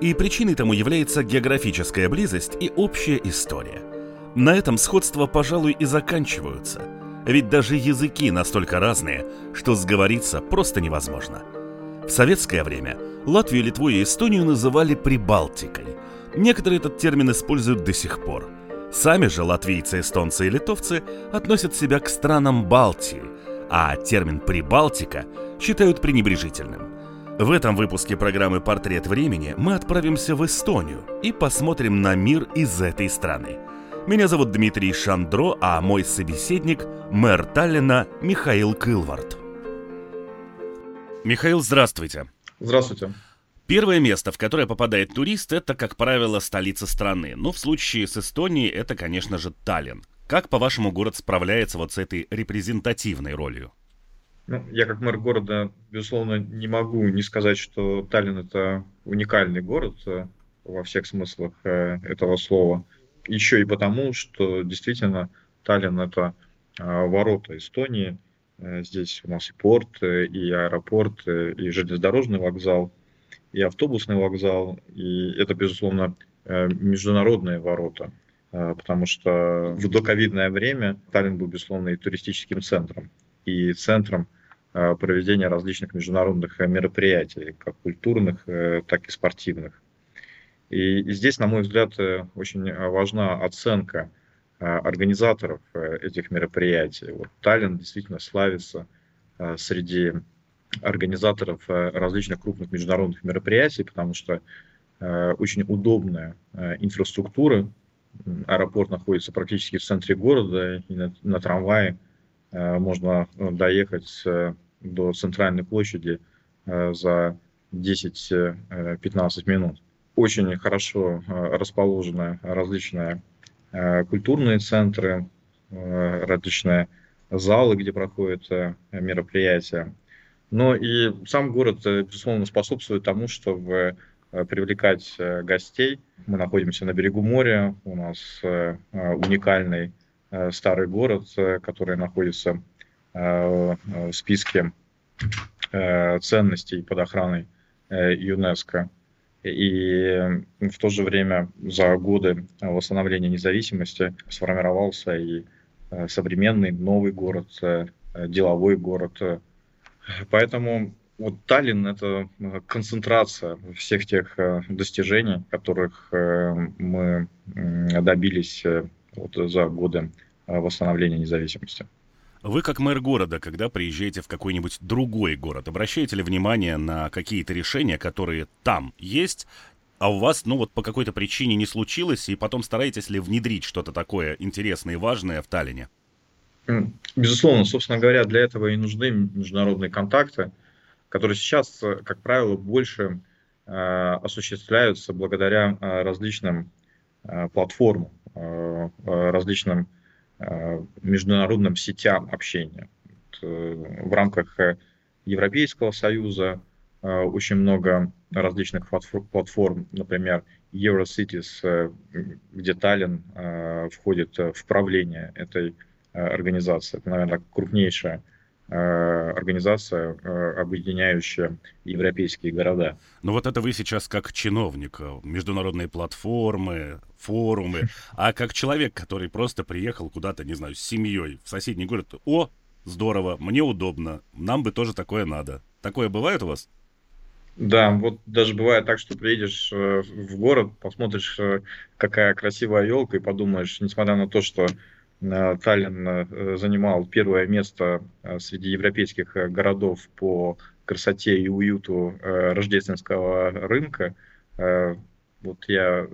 и причиной тому является географическая близость и общая история. На этом сходства, пожалуй, и заканчиваются, ведь даже языки настолько разные, что сговориться просто невозможно. В советское время Латвию, Литву и Эстонию называли Прибалтикой. Некоторые этот термин используют до сих пор. Сами же латвийцы, эстонцы и литовцы относят себя к странам Балтии, а термин «Прибалтика» считают пренебрежительным. В этом выпуске программы «Портрет времени» мы отправимся в Эстонию и посмотрим на мир из этой страны. Меня зовут Дмитрий Шандро, а мой собеседник – мэр Таллина Михаил Кылвард. Михаил, здравствуйте. Здравствуйте. Первое место, в которое попадает турист, это, как правило, столица страны. Но в случае с Эстонией это, конечно же, Таллин. Как, по-вашему, город справляется вот с этой репрезентативной ролью? Ну, я как мэр города, безусловно, не могу не сказать, что Таллин это уникальный город э, во всех смыслах э, этого слова. Еще и потому, что действительно Таллин это э, ворота Эстонии. Здесь у нас и порт, и аэропорт, и железнодорожный вокзал, и автобусный вокзал. И это, безусловно, международные ворота потому что в доковидное время Таллин был, безусловно, и туристическим центром, и центром проведения различных международных э, мероприятий, как культурных, э, так и спортивных. И здесь, на мой взгляд, очень важна оценка организаторов этих мероприятий. Вот Таллин действительно славится среди организаторов различных крупных международных мероприятий, потому что очень удобная инфраструктура. Аэропорт находится практически в центре города, и на, на трамвае можно доехать до центральной площади э, за 10-15 э, минут. Очень хорошо э, расположены различные культурные центры, различные залы, где проходят мероприятия. Но и сам город, безусловно, способствует тому, чтобы привлекать гостей. Мы находимся на берегу моря, у нас уникальный старый город, который находится в списке э, ценностей под охраной э, ЮНЕСКО. И в то же время за годы восстановления независимости сформировался и современный новый город, деловой город. Поэтому вот Таллин – это концентрация всех тех достижений, которых мы добились вот за годы восстановления независимости. Вы, как мэр города, когда приезжаете в какой-нибудь другой город, обращаете ли внимание на какие-то решения, которые там есть, а у вас, ну вот по какой-то причине не случилось, и потом стараетесь ли внедрить что-то такое интересное и важное в Таллине? Безусловно, собственно говоря, для этого и нужны международные контакты, которые сейчас, как правило, больше э, осуществляются благодаря э, различным э, платформам, э, различным Э, международным сетям общения. Э, в рамках э, Европейского Союза очень много различных платформ, например, Eurocities, где Таллин входит в правление этой организации. Это, наверное, крупнейшая Э, организация, э, объединяющая европейские города. Ну вот это вы сейчас как чиновник, э, международные платформы, форумы, а как человек, который просто приехал куда-то, не знаю, с семьей в соседний город, о, здорово, мне удобно, нам бы тоже такое надо. Такое бывает у вас? Да, вот даже бывает так, что приедешь в город, посмотришь, какая красивая елка, и подумаешь, несмотря на то, что Э, Таллин э, занимал первое место э, среди европейских городов по красоте и уюту рождественского рынка. Вот я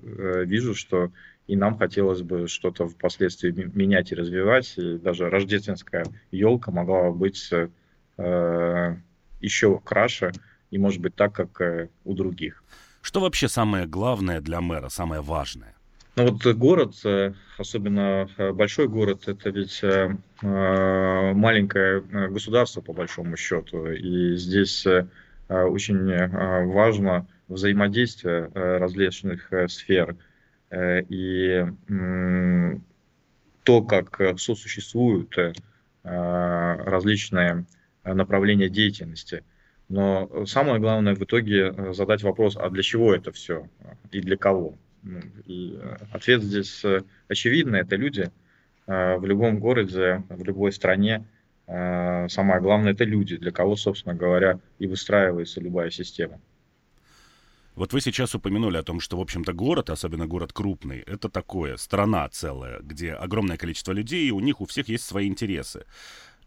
вижу, что и нам хотелось бы что-то впоследствии менять и развивать. И даже рождественская елка могла быть еще краше и, может быть, так, как у других. Что вообще самое главное для мэра, самое важное? Ну вот город, особенно большой город, это ведь маленькое государство по большому счету. И здесь очень важно взаимодействие различных сфер. И то, как сосуществуют различные направления деятельности. Но самое главное в итоге задать вопрос, а для чего это все и для кого? И э, ответ здесь э, очевидный, это люди. Э, в любом городе, в любой стране самое главное это люди, для кого, собственно говоря, и выстраивается любая система. Вот вы сейчас упомянули о том, что, в общем-то, город, особенно город крупный, это такое, страна целая, где огромное количество людей, и у них у всех есть свои интересы.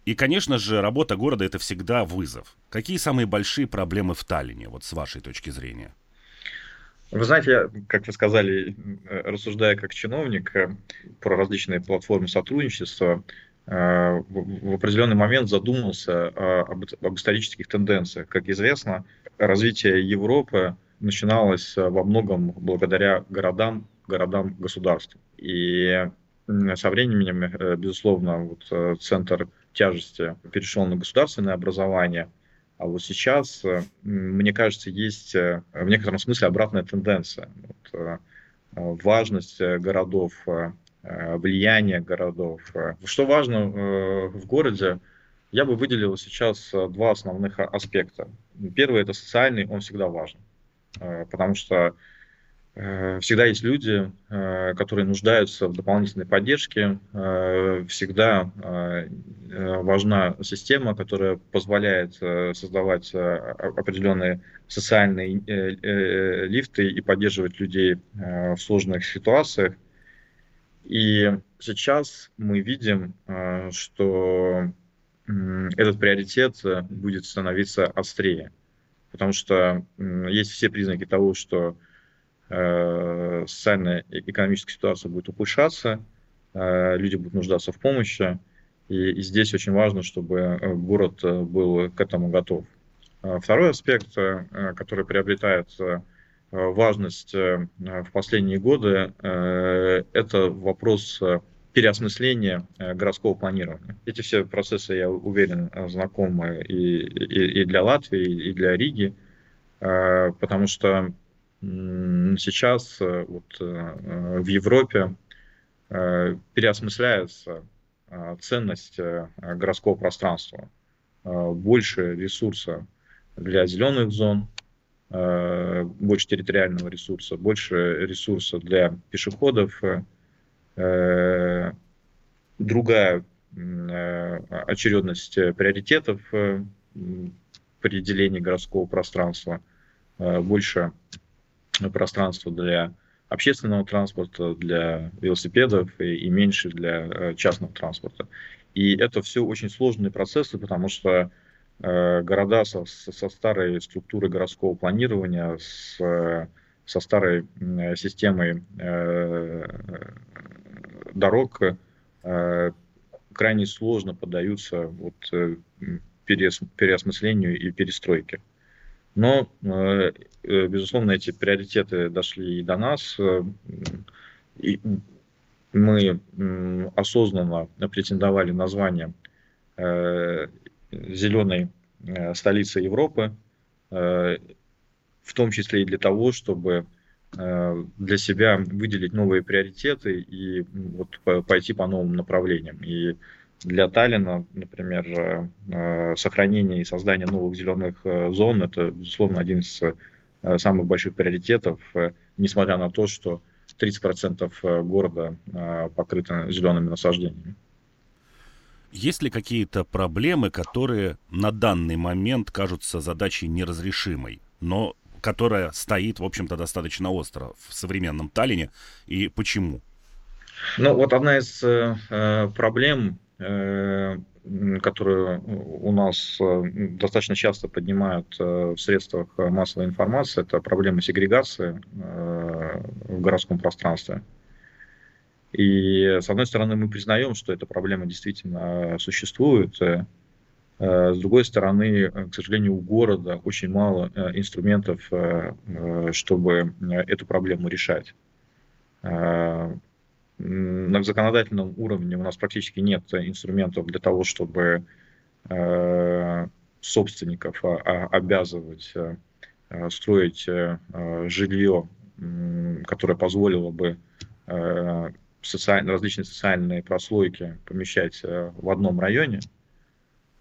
И, конечно же, работа города — это всегда вызов. Какие самые большие проблемы в Таллине, вот с вашей точки зрения? Вы знаете, я, как вы сказали, э, рассуждая как чиновник э, про различные платформы сотрудничества, э, в определенный момент задумался об, исторических тенденциях. Как известно, развитие Европы начиналось во многом благодаря городам, городам государств. И со временем, безусловно, вот центр тяжести перешел на государственное образование – а вот сейчас, э, мне кажется, есть э, в некотором смысле обратная тенденция. Вот, э, важность городов, влияние городов. Что важно в городе, я бы выделил сейчас два основных аспекта. Первый – это социальный, он всегда важен. Потому что всегда есть люди, э, которые нуждаются в дополнительной поддержке. Э, всегда важна система, которая позволяет создавать определенные социальные лифты и поддерживать людей в сложных ситуациях. И сейчас мы видим, что этот приоритет будет становиться острее, потому что есть все признаки того, что Э, социальная и экономическая ситуация будет ухудшаться, э, люди будут нуждаться в помощи, и, и здесь очень важно, чтобы э, город был к этому готов. Второй аспект, который приобретает важность в последние годы, это вопрос переосмысления городского планирования. Эти все процессы, я уверен, знакомы и, и, и для Латвии, и для Риги, потому что сейчас э, вот, э, в Европе э, переосмысляется ценность городского пространства. Больше ресурса для зеленых зон, больше территориального ресурса, больше ресурса для пешеходов, другая очередность приоритетов при делении городского пространства, больше пространство для общественного транспорта, для велосипедов и, и меньше для э, частного транспорта. И это все очень сложные процессы, потому что э, города со, со старой структурой городского планирования, с, со старой э, системой э, дорог э, крайне сложно поддаются вот, э, переос, переосмыслению и перестройке. Но, э, э, безусловно, эти приоритеты дошли и до нас. Э, и мы осознанно претендовали на звание зеленой столицы Европы, в том числе и для того, чтобы для себя выделить новые приоритеты и вот пойти по новым направлениям. И для Таллина, например, э, э, сохранение и создание новых зеленых э, зон – это, безусловно, один из самых больших приоритетов, несмотря на то, что 30% города покрыто зелеными насаждениями. Есть ли какие-то проблемы, которые на данный момент кажутся задачей неразрешимой, но которая стоит, в общем-то, достаточно остро в современном Таллине, и почему? Ну, вот одна из э, проблем Э, которые у нас э, достаточно часто поднимают э, в средствах массовой информации, это проблема сегрегации в городском пространстве. И с одной стороны мы признаем, что эта проблема действительно существует, с другой стороны, к сожалению, у города очень мало инструментов, чтобы эту проблему решать. На законодательном уровне у нас практически нет инструментов для того, чтобы собственников обязывать строить жилье, которое позволило бы социально, различные социальные прослойки помещать в одном районе.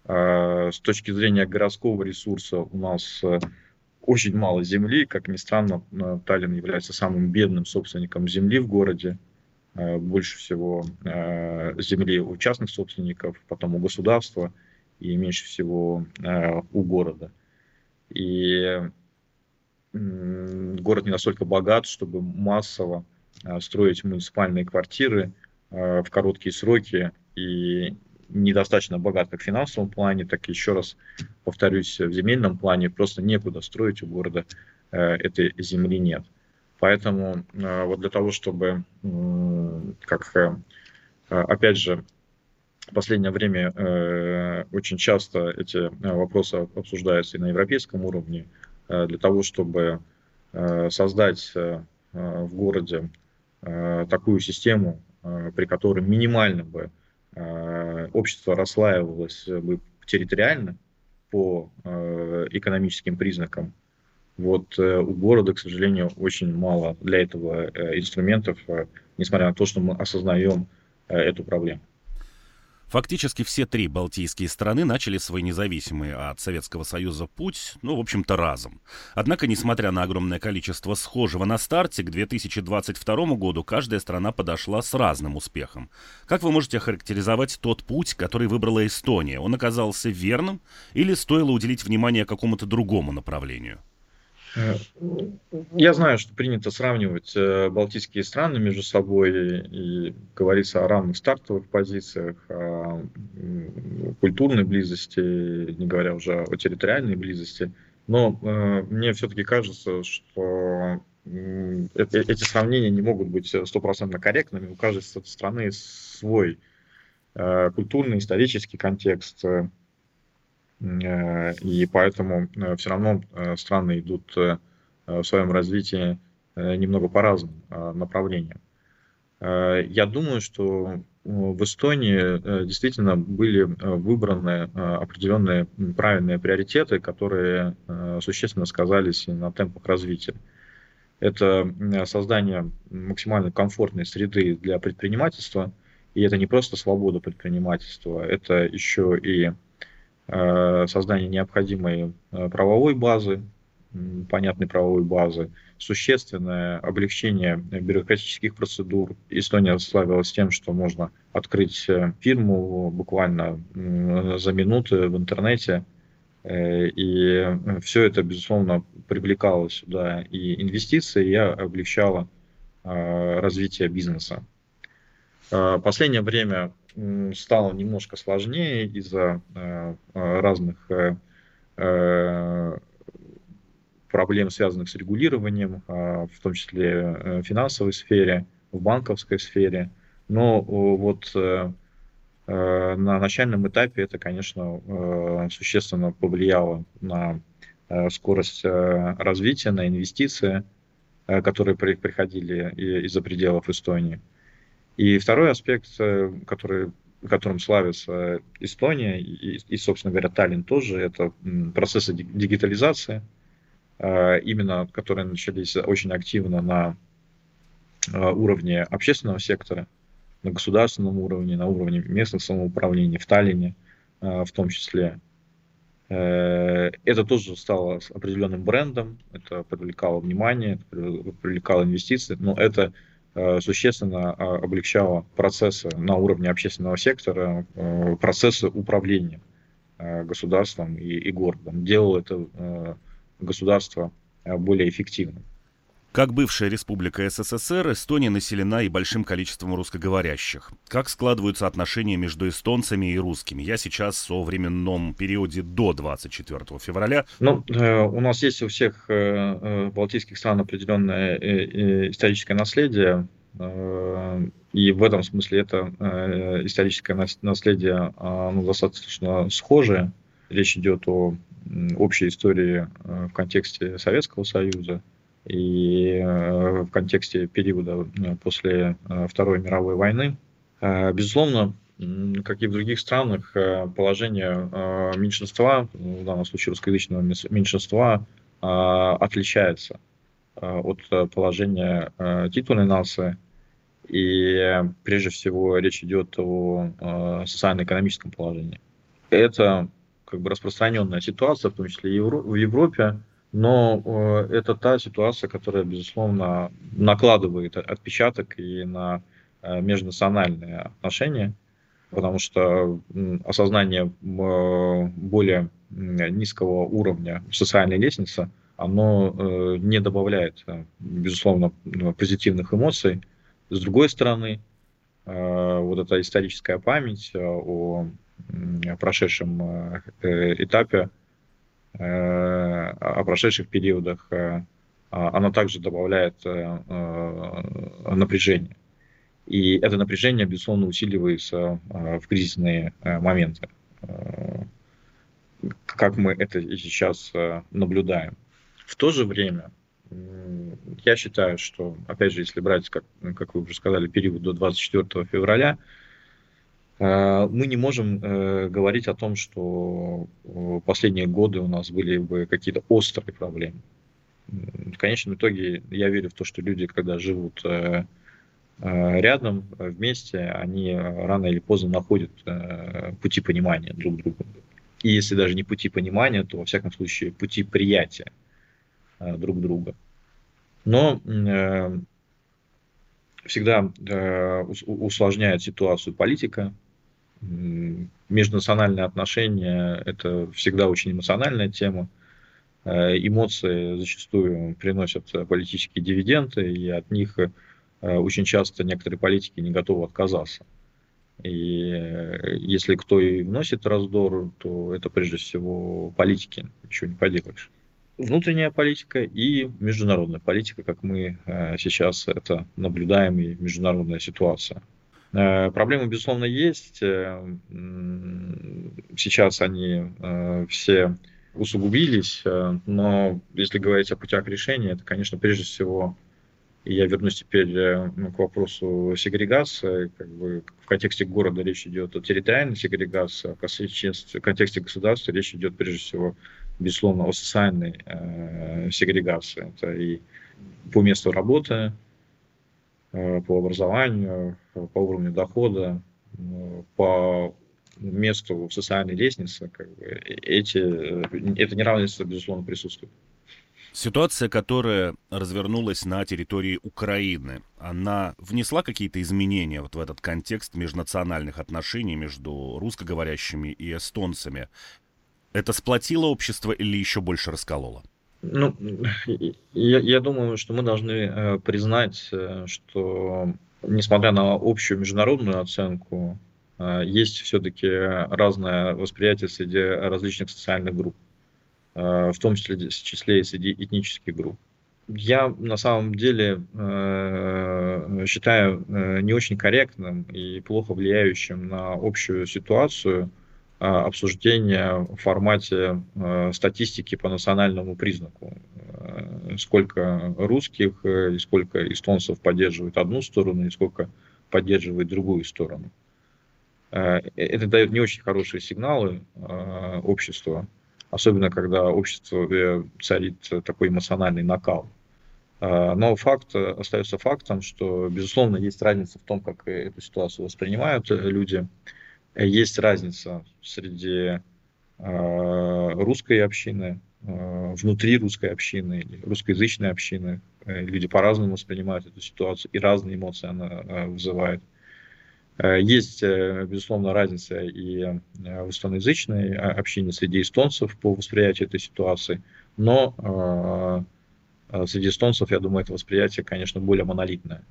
С точки зрения городского ресурса у нас очень мало земли. Как ни странно, э, Таллин является самым бедным собственником земли в городе. Э, больше всего э, земли у частных собственников, потом у государства и меньше всего у города. И город не настолько богат, чтобы массово строить муниципальные квартиры в короткие сроки и недостаточно богат как в финансовом плане, так еще раз повторюсь, в земельном плане просто некуда строить у города э, этой земли нет. Поэтому э, вот для того, чтобы, как э, опять же, в последнее время очень часто эти вопросы обсуждаются и на европейском уровне, для того, чтобы создать в городе такую систему, при которой минимально бы Э, общество расслаивалось бы территориально по э, экономическим признакам. Вот э, у города, к сожалению, очень мало для этого инструментов, несмотря на то, что мы осознаем эту проблему. Фактически все три балтийские страны начали свой независимый от Советского Союза путь, ну, в общем-то, разом. Однако, несмотря на огромное количество схожего на старте, к 2022 году каждая страна подошла с разным успехом. Как вы можете охарактеризовать тот путь, который выбрала Эстония? Он оказался верным или стоило уделить внимание какому-то другому направлению? Э, я знаю, что принято сравнивать э, балтийские страны между собой и говорится о равных стартовых позициях, о культурной близости, не говоря уже о территориальной близости. Но э, мне все-таки кажется, что эти сравнения не могут быть стопроцентно корректными. У каждой страны свой культурный, исторический контекст, Э, и поэтому э, все равно э, страны идут в своем развитии немного по разным направлениям. Я думаю, что в Эстонии действительно были выбраны определенные правильные приоритеты, которые существенно сказались на темпах развития. Это создание максимально комфортной среды для предпринимательства, и это не просто свобода предпринимательства, это еще и Э, создание необходимой э, правовой базы, понятной правовой базы, существенное облегчение бюрократических процедур. Эстония славилась тем, что можно открыть э, фирму буквально за минуты в интернете, и все это, безусловно, привлекало сюда и инвестиции, и облегчало развитие бизнеса. Последнее время стало немножко сложнее из-за э, э, разных э, проблем, связанных с регулированием, в том числе в финансовой сфере, в банковской сфере. Но вот на начальном этапе это, конечно, существенно повлияло на скорость развития, на инвестиции, которые приходили из-за пределов Эстонии. И второй аспект, э, который, которым славится Эстония и, и, собственно говоря, Таллин тоже, это процессы дигитализации, э, именно которые начались очень активно на э, уровне общественного сектора, на государственном уровне, на уровне местного самоуправления, в Таллине в том числе. Это тоже стало определенным брендом, это привлекало внимание, это привлекало инвестиции, но это Э, существенно а, облегчало процессы на уровне общественного сектора, э, процессы управления э, государством и, и городом. Делало это государство более эффективным. Как бывшая республика СССР, Эстония населена и большим количеством русскоговорящих. Как складываются отношения между эстонцами и русскими? Я сейчас о временном периоде до 24 февраля. Ну, э, у нас есть у всех э, э, балтийских стран определенное историческое наследие. И в этом смысле это историческое наследие оно достаточно схожее. Речь идет о общей истории в контексте Советского Союза, и в контексте периода после Второй мировой войны. Безусловно, как и в других странах, положение меньшинства, в данном случае русскоязычного меньшинства, отличается от положения титульной нации. И прежде всего речь идет о социально-экономическом положении. Это как бы распространенная ситуация, в том числе и в Европе, но э, это та ситуация, которая, безусловно, накладывает отпечаток и на э, межнациональные отношения, потому что осознание э, более низкого уровня социальной лестницы, оно не добавляет, безусловно, позитивных эмоций. С другой стороны, вот эта историческая память о прошедшем этапе, о прошедших периодах, э, а, она также добавляет напряжение. И это напряжение, безусловно, усиливается в кризисные моменты, как мы это сейчас наблюдаем. В то же время, я считаю, что, опять же, если брать, как, как вы уже сказали, период до 24 февраля, Э, мы не можем э, говорить о том, что в последние годы у нас были бы какие-то острые проблемы. В конечном итоге я верю в то, что люди, когда живут э, рядом, вместе, они рано или поздно находят пути понимания друг друга. И если даже не пути понимания, то, во всяком случае, пути приятия друг друга. Но всегда усложняет ситуацию политика, межнациональные отношения – это всегда очень эмоциональная тема. Э, эмоции зачастую приносят политические дивиденды, и от них э, очень часто некоторые политики не готовы отказаться. И э, если кто и вносит раздор, то это прежде всего политики, ничего не поделаешь. Внутренняя политика и международная политика, как мы сейчас это наблюдаем, и международная ситуация – проблемы, безусловно, есть. Э, сейчас они э, все усугубились, но если говорить о путях решения, это, конечно, прежде всего, и я вернусь теперь к вопросу сегрегации, как бы в контексте города речь идет о территориальной сегрегации, а в контексте государства речь идет прежде всего, безусловно, о социальной э, сегрегации. Это и по месту работы, Э, по образованию, по уровню дохода, по месту в социальной лестнице, как бы, эти, это неравенство, безусловно, присутствует. Ситуация, которая развернулась на территории Украины, она внесла какие-то изменения вот в этот контекст межнациональных отношений между русскоговорящими и эстонцами? Это сплотило общество или еще больше раскололо? Ну, я, я думаю, что мы должны э, признать, э, что несмотря на общую международную оценку, э, есть все-таки разное восприятие среди различных социальных групп, в том числе, числе и среди этнических групп. Я на самом деле считаю не очень корректным и плохо влияющим на общую ситуацию – а, обсуждения в формате а, статистики по национальному признаку. А, сколько русских э, и сколько эстонцев поддерживают одну сторону и сколько поддерживает другую сторону. Это дает не очень хорошие сигналы обществу, особенно когда общество э, царит такой эмоциональный накал. Но факт остается фактом, что, безусловно, есть разница в том, как эту ситуацию воспринимают люди есть разница среди э, русской общины, э, внутри русской общины, русскоязычной общины. Э, люди по-разному воспринимают эту ситуацию, и разные эмоции она вызывает. Есть, безусловно, разница и в эстоноязычной общине среди эстонцев по восприятию этой ситуации, но среди эстонцев, я думаю, это восприятие, конечно, более монолитное.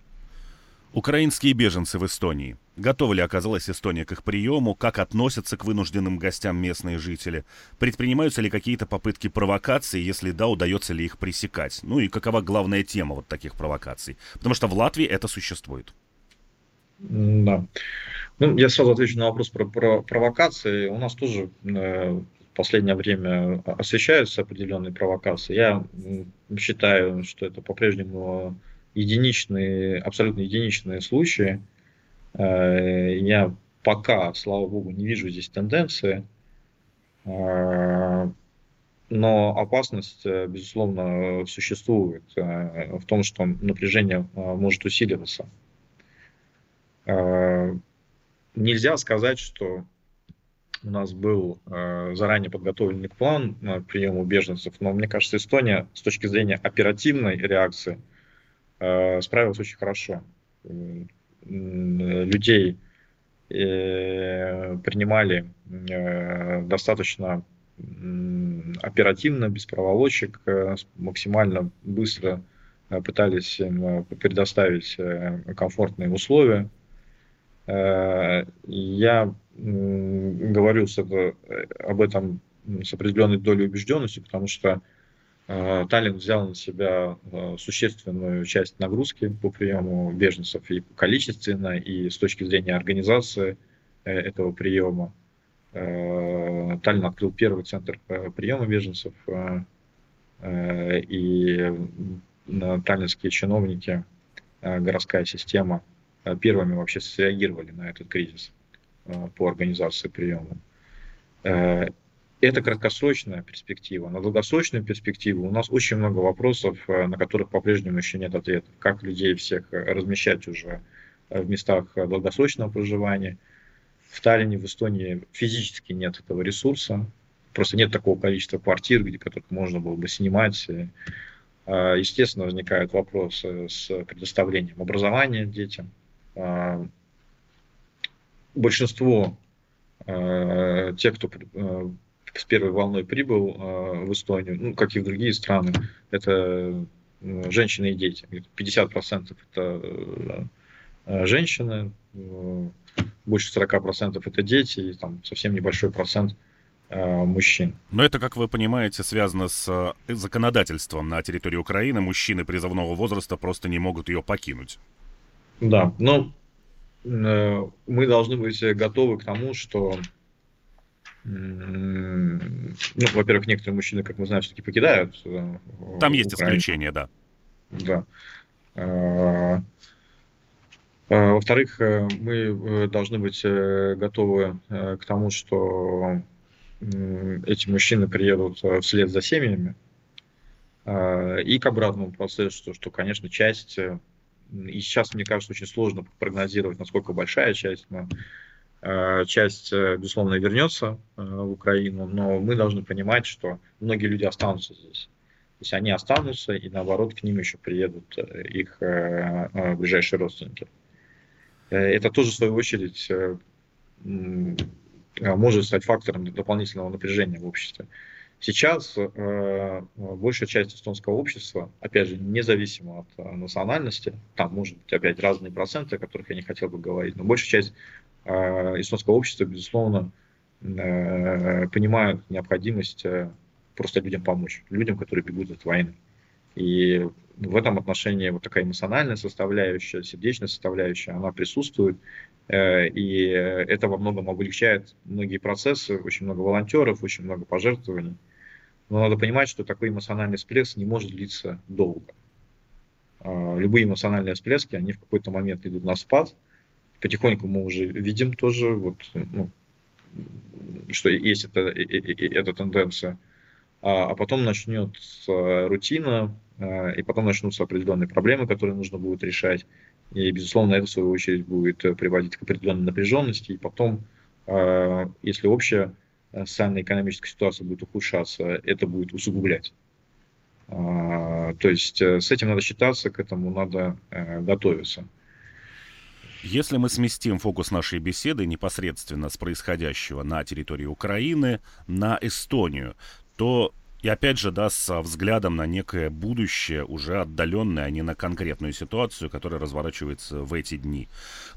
Украинские беженцы в Эстонии. Готова ли оказалась Эстония к их приему? Как относятся к вынужденным гостям местные жители? Предпринимаются ли какие-то попытки провокации? Если да, удается ли их пресекать? Ну и какова главная тема вот таких провокаций? Потому что в Латвии это существует. Да. Ну, я сразу отвечу на вопрос про, про провокации. У нас тоже э, последнее время освещаются определенные провокации. Я считаю, что это по-прежнему единичные, абсолютно единичные случаи. Э, я пока, слава богу, не вижу здесь тенденции, э, но опасность, э, безусловно, существует в том, что напряжение может усиливаться. Нельзя сказать, что у нас был заранее подготовленный план к приему беженцев, но мне кажется, Эстония с точки зрения оперативной реакции – справилась очень хорошо. Людей э, принимали э, достаточно оперативно, без проволочек, максимально быстро пытались им предоставить комфортные условия. Я говорю об этом с определенной долей убежденности, потому что Э, Таллин взял на себя э, существенную часть нагрузки по приему беженцев и количественно, и с точки зрения организации э, этого приема. Таллин открыл первый центр приема беженцев, и таллинские чиновники, городская система первыми вообще среагировали на этот кризис по организации приема это краткосрочная перспектива. На долгосрочную перспективу у нас очень много вопросов, э, на которых по-прежнему еще нет ответов. Как людей всех э, размещать уже э, в местах долгосрочного проживания. В Таллине, в Эстонии физически нет этого ресурса. Просто нет такого количества квартир, где которых можно было бы снимать. Естественно, возникают вопросы с предоставлением образования детям. Большинство тех, кто с первой волной прибыл э, в Эстонию, ну, как и в другие страны, это э, женщины и дети. 50% это э, женщины, больше 40% это дети, и там совсем небольшой процент мужчин. Но это, как вы понимаете, связано с законодательством на территории Украины. Мужчины призывного возраста просто не могут ее покинуть. Да, но мы должны быть готовы к тому, что ну, во-первых, некоторые мужчины, как мы знаем, все-таки покидают. Э, Там есть Украину. исключения, да. Да. А, а, во-вторых, э, мы э, должны быть готовы к тому, что эти мужчины приедут вслед за семьями, а, и к обратному процессу, что, конечно, часть, и сейчас, мне кажется, очень сложно прогнозировать, насколько большая часть, но часть, э, безусловно, вернется э, в Украину, но мы должны понимать, что многие люди останутся здесь. То есть они останутся, и наоборот, к ним еще приедут их ближайшие родственники. Это тоже, в свою очередь, может стать фактором дополнительного напряжения в обществе. Сейчас большая часть эстонского общества, опять же, независимо от национальности, там может быть опять разные проценты, о которых я не хотел бы говорить, но большая часть а, эстонского общества, безусловно, э, понимают необходимость э, просто людям помочь, людям, которые бегут от войны. И в этом отношении вот такая эмоциональная составляющая, сердечная составляющая, она присутствует, э, и это во многом облегчает многие процессы, очень много волонтеров, очень много пожертвований. Но надо понимать, что такой эмоциональный всплеск не может длиться долго. А, любые эмоциональные всплески, они в какой-то момент идут на спад, потихоньку мы уже видим тоже, вот, ну, что есть это, эта тенденция. А, а потом начнется рутина, а, и потом начнутся определенные проблемы, которые нужно будет решать. И, безусловно, это, в свою очередь, будет приводить к определенной напряженности. И потом, а, если общая социально-экономическая ситуация будет ухудшаться, это будет усугублять. То есть э, с этим надо считаться, к этому надо э, готовиться. Если мы сместим фокус нашей беседы непосредственно с происходящего на территории Украины на Эстонию, то и опять же, да, с взглядом на некое будущее, уже отдаленное, а не на конкретную ситуацию, которая разворачивается в эти дни.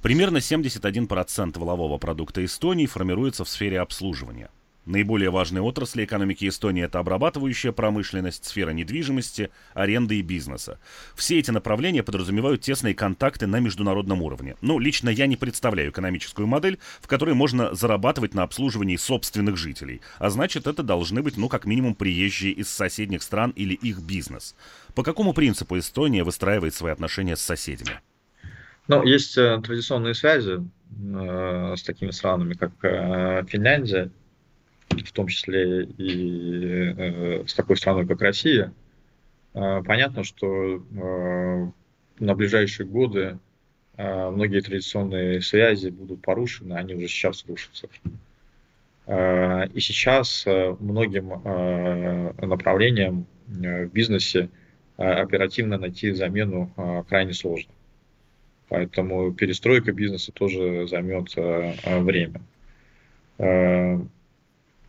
Примерно 71% волового продукта Эстонии формируется в сфере обслуживания. Наиболее важные отрасли экономики Эстонии – это обрабатывающая промышленность, сфера недвижимости, аренды и бизнеса. Все эти направления подразумевают тесные контакты на международном уровне. Ну, лично я не представляю экономическую модель, в которой можно зарабатывать на обслуживании собственных жителей. А значит, это должны быть, ну, как минимум, приезжие из соседних стран или их бизнес. По какому принципу Эстония выстраивает свои отношения с соседями? Ну, есть э, традиционные связи э, с такими странами, как э, Финляндия, в том числе и э, с такой страной, как Россия. Э, понятно, что э, на ближайшие годы э, многие традиционные связи будут порушены, они уже сейчас рушатся. Э, и сейчас э, многим направлениям в бизнесе оперативно найти замену крайне сложно. Поэтому перестройка бизнеса тоже займет время.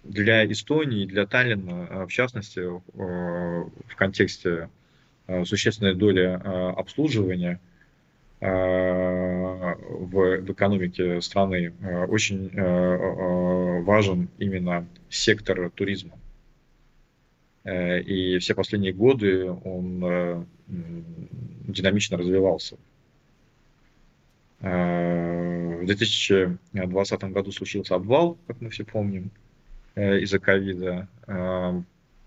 Для Эстонии, для Таллина, в частности, в контексте существенной доли обслуживания в, в экономике страны очень важен именно сектор туризма. И все последние годы он динамично развивался. Э, в 2020 году случился обвал, как мы все помним, э, из-за ковида. Э,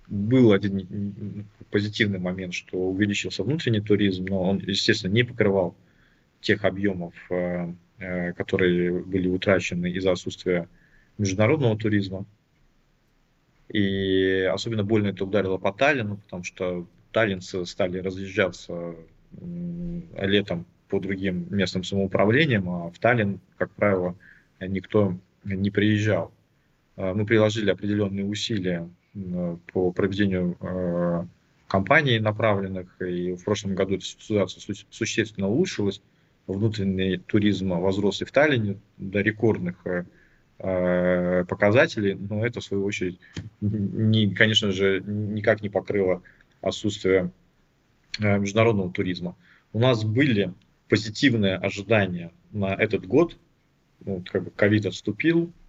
был один позитивный момент, что увеличился внутренний туризм, но он, естественно, не покрывал тех объемов, которые были утрачены из-за отсутствия международного туризма. И особенно больно это ударило по Таллину, потому что таллинцы стали разъезжаться летом по другим местным самоуправлениям, а в Таллин, как правило, никто не приезжал. А, мы приложили определенные усилия по проведению а, кампаний направленных, и в прошлом году эта ситуация существенно улучшилась. Внутренний туризм возрос и в Таллине до рекордных показателей, но это, в свою очередь, не, конечно же, никак не покрыло отсутствие международного туризма. У нас были позитивное ожидание на этот год. Ну, как бы ковид отступил, э,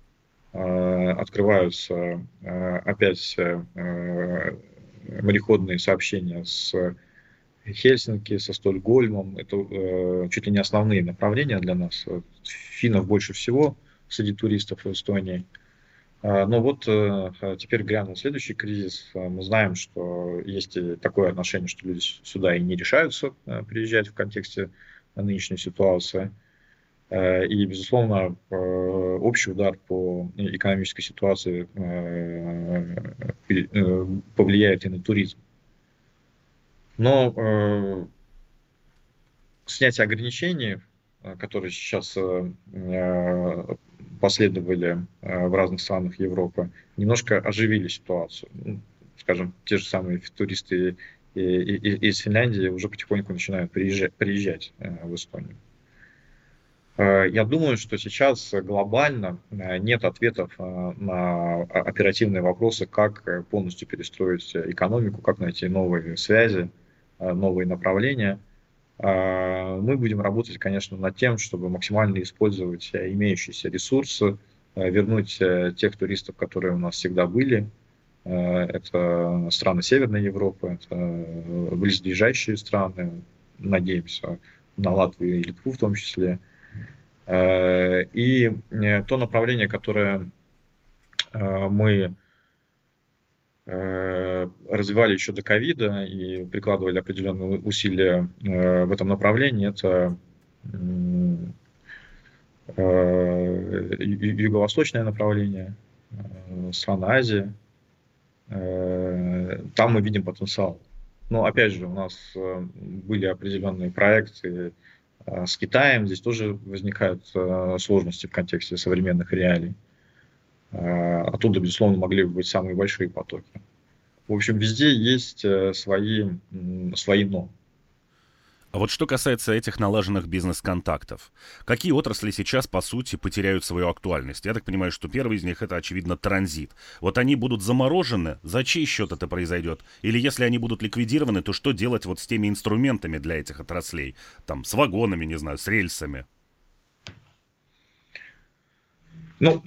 открываются э, опять э, мореходные сообщения с Хельсинки, со Стокгольмом. Это чуть ли не основные направления для нас. Финнов больше всего среди туристов в Эстонии. Но вот теперь грянул следующий кризис. Мы знаем, что есть такое отношение, что люди сюда и не решаются приезжать в контексте нынешней ситуации. Э, и, безусловно, э, общий удар по экономической ситуации э, повлияет и на туризм. Но снятие ограничений, которые сейчас последовали в разных странах Европы, немножко оживили ситуацию. Ну, скажем, те же самые туристы из Финляндии уже потихоньку начинают приезжать, в Эстонию. Э, я думаю, что сейчас глобально э, нет ответов на оперативные вопросы, как полностью перестроить экономику, как найти новые связи, новые направления. Мы будем работать, конечно, над тем, чтобы максимально использовать имеющиеся ресурсы, вернуть тех туристов, которые у нас всегда были, Э, это страны Северной Европы, это близлежащие страны, надеемся, на Латвию и Литву в том числе. Э, и э, то направление, которое мы развивали еще до ковида и прикладывали определенные усилия в этом направлении, это юго-восточное направление, страны Азии, Э, там мы видим потенциал. Но опять же, у нас э, были определенные проекты э, с Китаем, здесь тоже возникают сложности в контексте современных реалий. Оттуда, безусловно, могли бы быть самые большие потоки. В общем, везде есть свои, свои но. А вот что касается этих налаженных бизнес-контактов, какие отрасли сейчас, по сути, потеряют свою актуальность? Я так понимаю, что первый из них это, очевидно, транзит. Вот они будут заморожены, за чей счет это произойдет? Или если они будут ликвидированы, то что делать вот с теми инструментами для этих отраслей? Там, с вагонами, не знаю, с рельсами? Ну,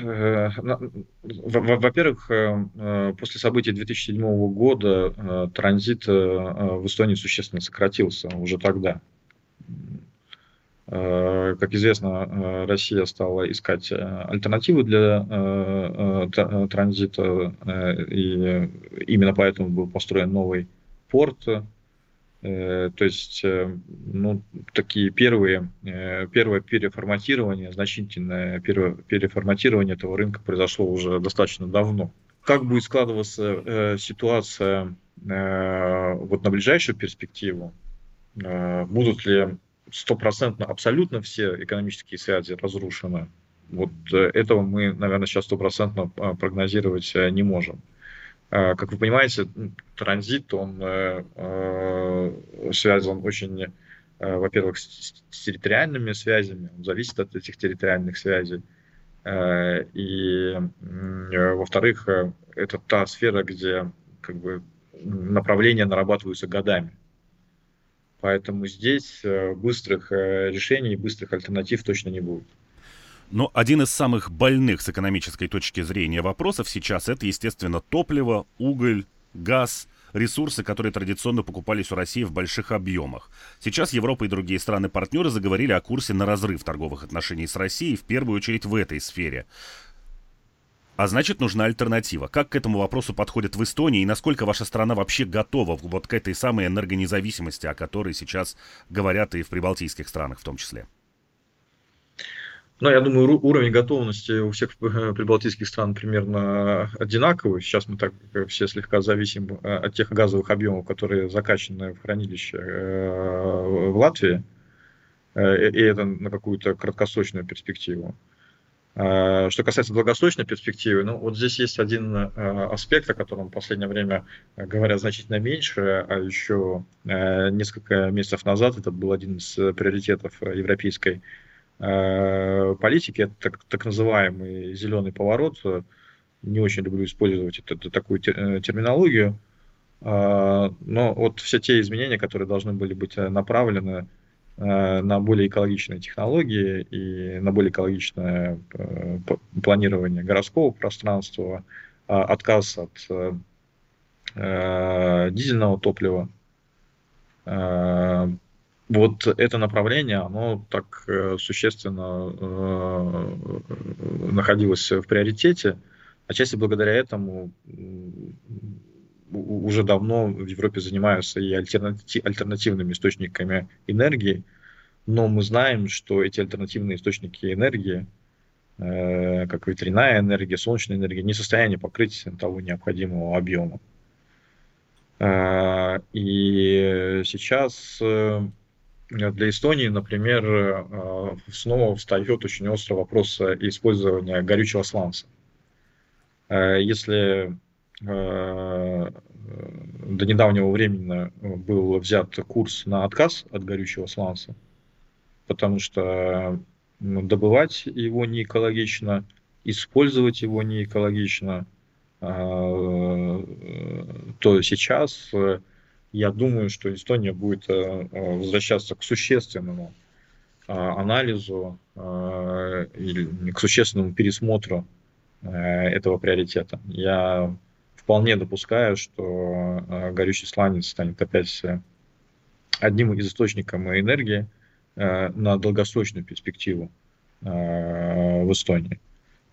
э, во-первых, э, после событий 2007 года транзит в Эстонии существенно сократился уже тогда. Как известно, Россия стала искать альтернативы для транзита, и именно поэтому был построен новый порт Э, то есть, э, ну, такие первые, э, первое переформатирование, значительное первое переформатирование этого рынка произошло уже достаточно давно. Как будет складываться ситуация вот на ближайшую перспективу? Будут ли стопроцентно абсолютно все экономические связи разрушены? Вот этого мы, наверное, сейчас стопроцентно прогнозировать не можем. А, как вы понимаете, транзит, он э, э, связан очень, э, во-первых, с территориальными связями, он зависит от этих территориальных связей. И, во-вторых, это та сфера, где как бы, направления нарабатываются годами. Поэтому здесь быстрых решений, быстрых альтернатив точно не будет. Но один из самых больных с экономической точки зрения вопросов сейчас это, естественно, топливо, уголь, газ, ресурсы, которые традиционно покупались у России в больших объемах. Сейчас Европа и другие страны-партнеры заговорили о курсе на разрыв торговых отношений с Россией, в первую очередь в этой сфере. А значит, нужна альтернатива. Как к этому вопросу подходит в Эстонии и насколько ваша страна вообще готова вот к этой самой энергонезависимости, о которой сейчас говорят и в прибалтийских странах в том числе? Ну, я думаю, уровень готовности у всех э, прибалтийских стран примерно одинаковый. Сейчас мы так э, все слегка зависим э, от тех газовых объемов, которые закачаны в хранилище в Латвии. И это на какую-то краткосрочную перспективу. Что касается долгосрочной перспективы, ну вот здесь есть один аспект, о котором в последнее время говорят значительно меньше, а еще несколько месяцев назад это был один из приоритетов европейской Э, политики, это так, так называемый зеленый поворот. Не очень люблю использовать эту, такую э, терминологию. Э, но вот все те изменения, которые должны были быть направлены на более экологичные технологии и на более экологичное планирование городского пространства, отказ от дизельного топлива, вот это направление, оно так э, существенно э, находилось в приоритете. Отчасти благодаря этому уже давно в Европе занимаются и альтернативными источниками энергии, но мы знаем, что эти альтернативные источники энергии, э, как ветряная энергия, солнечная энергия, не в состоянии покрыть того необходимого объема. И сейчас для Эстонии, например, э, снова встает очень острый вопрос использования горючего сланца. Э, если э, до недавнего времени был взят курс на отказ от горючего сланца, потому что добывать его не экологично, использовать его не экологично, то сейчас я думаю, что Эстония будет э, э, возвращаться к существенному э, анализу или к существенному пересмотру этого приоритета. Я вполне допускаю, что горючий сланец станет опять одним из источников энергии на долгосрочную перспективу в Эстонии.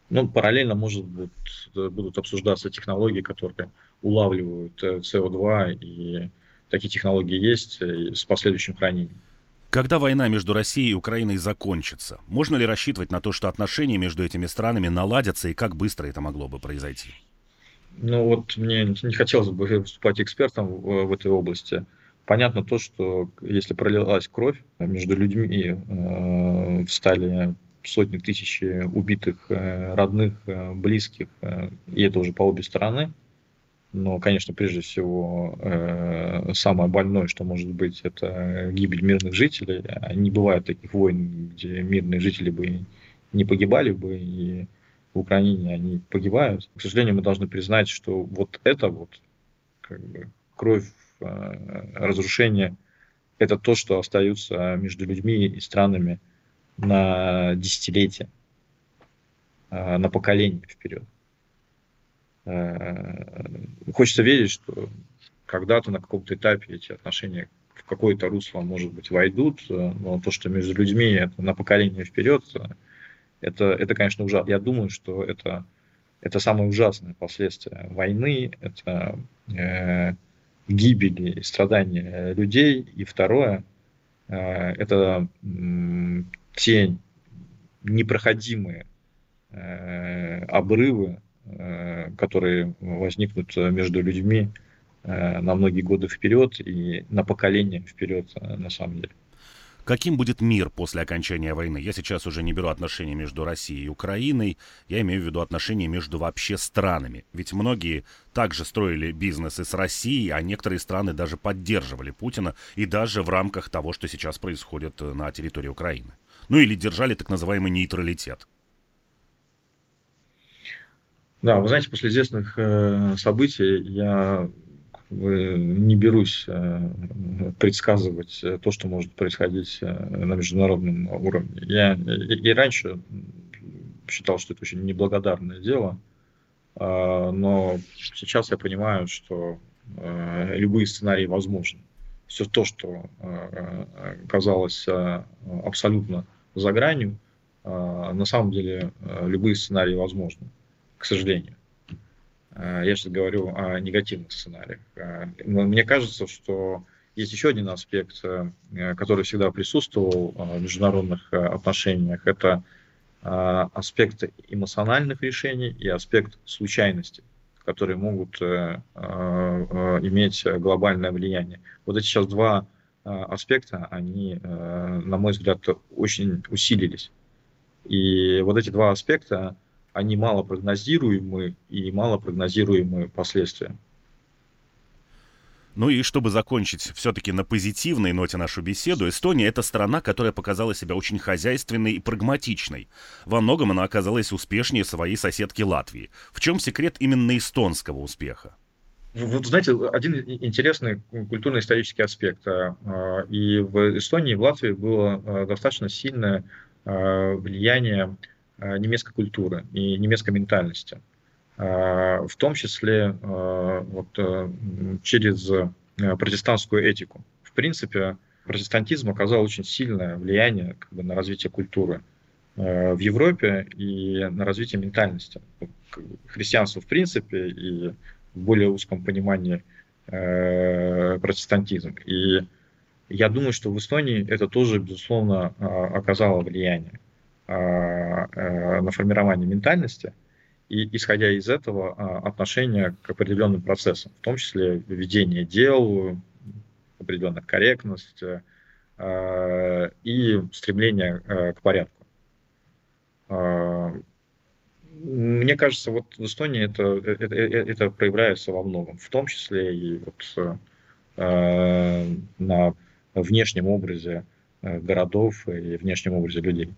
Ну, параллельно, может быть, будут обсуждаться технологии, которые улавливают СО2 и такие технологии есть э, с последующим хранением. Когда война между Россией и Украиной закончится, можно ли рассчитывать на то, что отношения между этими странами наладятся и как быстро это могло бы произойти? Ну вот мне не хотелось бы выступать экспертом в, в этой области. Понятно то, что если пролилась кровь между людьми, э, встали сотни тысяч убитых э, родных, э, близких, э, и это уже по обе стороны, но, конечно, прежде всего, э, самое больное, что может быть, это гибель мирных жителей. А не бывает таких войн, где мирные жители бы не погибали бы, и в Украине они погибают. К сожалению, мы должны признать, что вот это вот, как бы, кровь, э, разрушение, это то, что остается между людьми и странами на десятилетия. на поколение вперед. Хочется верить, что когда-то на каком-то этапе эти отношения в какое-то русло, может быть, войдут, но то, что между людьми это на поколение вперед, это, это конечно, ужасно. Я думаю, что это, это самое ужасное последствие войны, это э, гибели и страдания людей. И второе, э, это э, те непроходимые э, обрывы, э, которые возникнут между людьми э, на многие годы вперед и на поколение вперед, э, на самом деле. Каким будет мир после окончания войны? Я сейчас уже не беру отношения между Россией и Украиной, я имею в виду отношения между вообще странами. Ведь многие также строили бизнесы с Россией, а некоторые страны даже поддерживали Путина, и даже в рамках того, что сейчас происходит на территории Украины. Ну или держали так называемый нейтралитет. Да, вы знаете, после известных э, событий я не берусь э, предсказывать э, то, что может происходить э, на международном уровне. Я и раньше считал, что это очень неблагодарное дело, но сейчас я понимаю, что любые сценарии возможны. Все то, что казалось абсолютно за гранью, на самом деле любые сценарии возможны, к сожалению. Э, я сейчас говорю о негативных сценариях. Э, мне кажется, что есть еще один аспект, э, который всегда присутствовал в международных отношениях. Это аспект эмоциональных решений и аспект случайности, которые могут иметь глобальное влияние. Вот эти сейчас два аспекта, они, на мой взгляд, очень усилились. И вот эти два аспекта, они мало прогнозируемы и мало прогнозируемые последствия. Ну и чтобы закончить все-таки на позитивной ноте нашу беседу, Эстония — это страна, которая показала себя очень хозяйственной и прагматичной. Во многом она оказалась успешнее своей соседки Латвии. В чем секрет именно эстонского успеха? Вот знаете, один интересный культурно-исторический аспект. А, а, и в Эстонии, и в Латвии было а, достаточно сильное влияние немецкой культуры и немецкой ментальности. Э, в том числе э, вот, через протестантскую этику. В принципе, протестантизм оказал очень сильное влияние как бы, на развитие культуры в Европе и на развитие ментальности. Христианство в принципе и в более узком понимании протестантизм. И я думаю, что в Эстонии это тоже, безусловно, оказало влияние. А, э, на формирование ментальности и, исходя из этого, а, отношение к определенным процессам, в том числе ведение дел, определенная корректность а, и стремление к порядку. Мне кажется, вот в Эстонии это, это, это проявляется во многом, в том числе и вот, на внешнем образе городов и внешнем образе людей.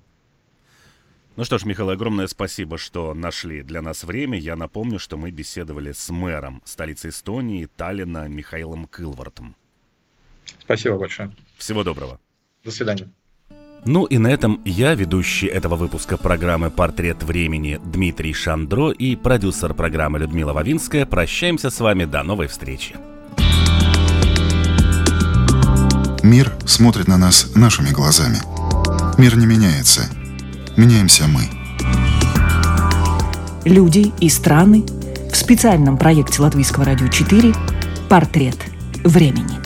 Ну что ж, Михаил, огромное спасибо, что нашли для нас время. Я напомню, что мы беседовали с мэром столицы Эстонии Таллина Михаилом Кылвартом. Спасибо большое. Всего доброго. До свидания. Ну и на этом я, ведущий этого выпуска программы «Портрет времени» Дмитрий Шандро и продюсер программы Людмила Вавинская прощаемся с вами до новой встречи. Мир смотрит на нас нашими глазами. Мир не меняется – меняемся мы. Люди и страны в специальном проекте Латвийского радио 4 «Портрет времени».